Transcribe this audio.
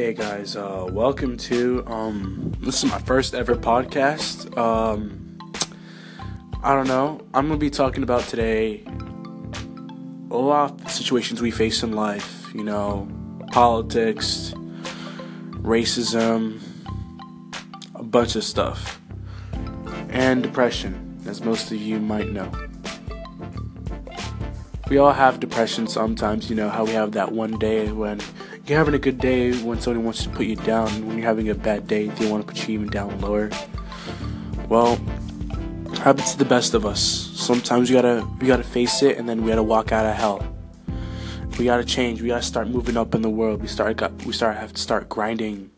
Hey guys, uh, welcome to um, this is my first ever podcast. Um, I don't know. I'm gonna be talking about today a lot of situations we face in life. You know, politics, racism, a bunch of stuff, and depression, as most of you might know. We all have depression sometimes. You know how we have that one day when you're having a good day when somebody wants to put you down. When you're having a bad day, they want to put you even down lower. Well, happens to the best of us. Sometimes we gotta we gotta face it, and then we gotta walk out of hell. We gotta change. We gotta start moving up in the world. We start got we start have to start grinding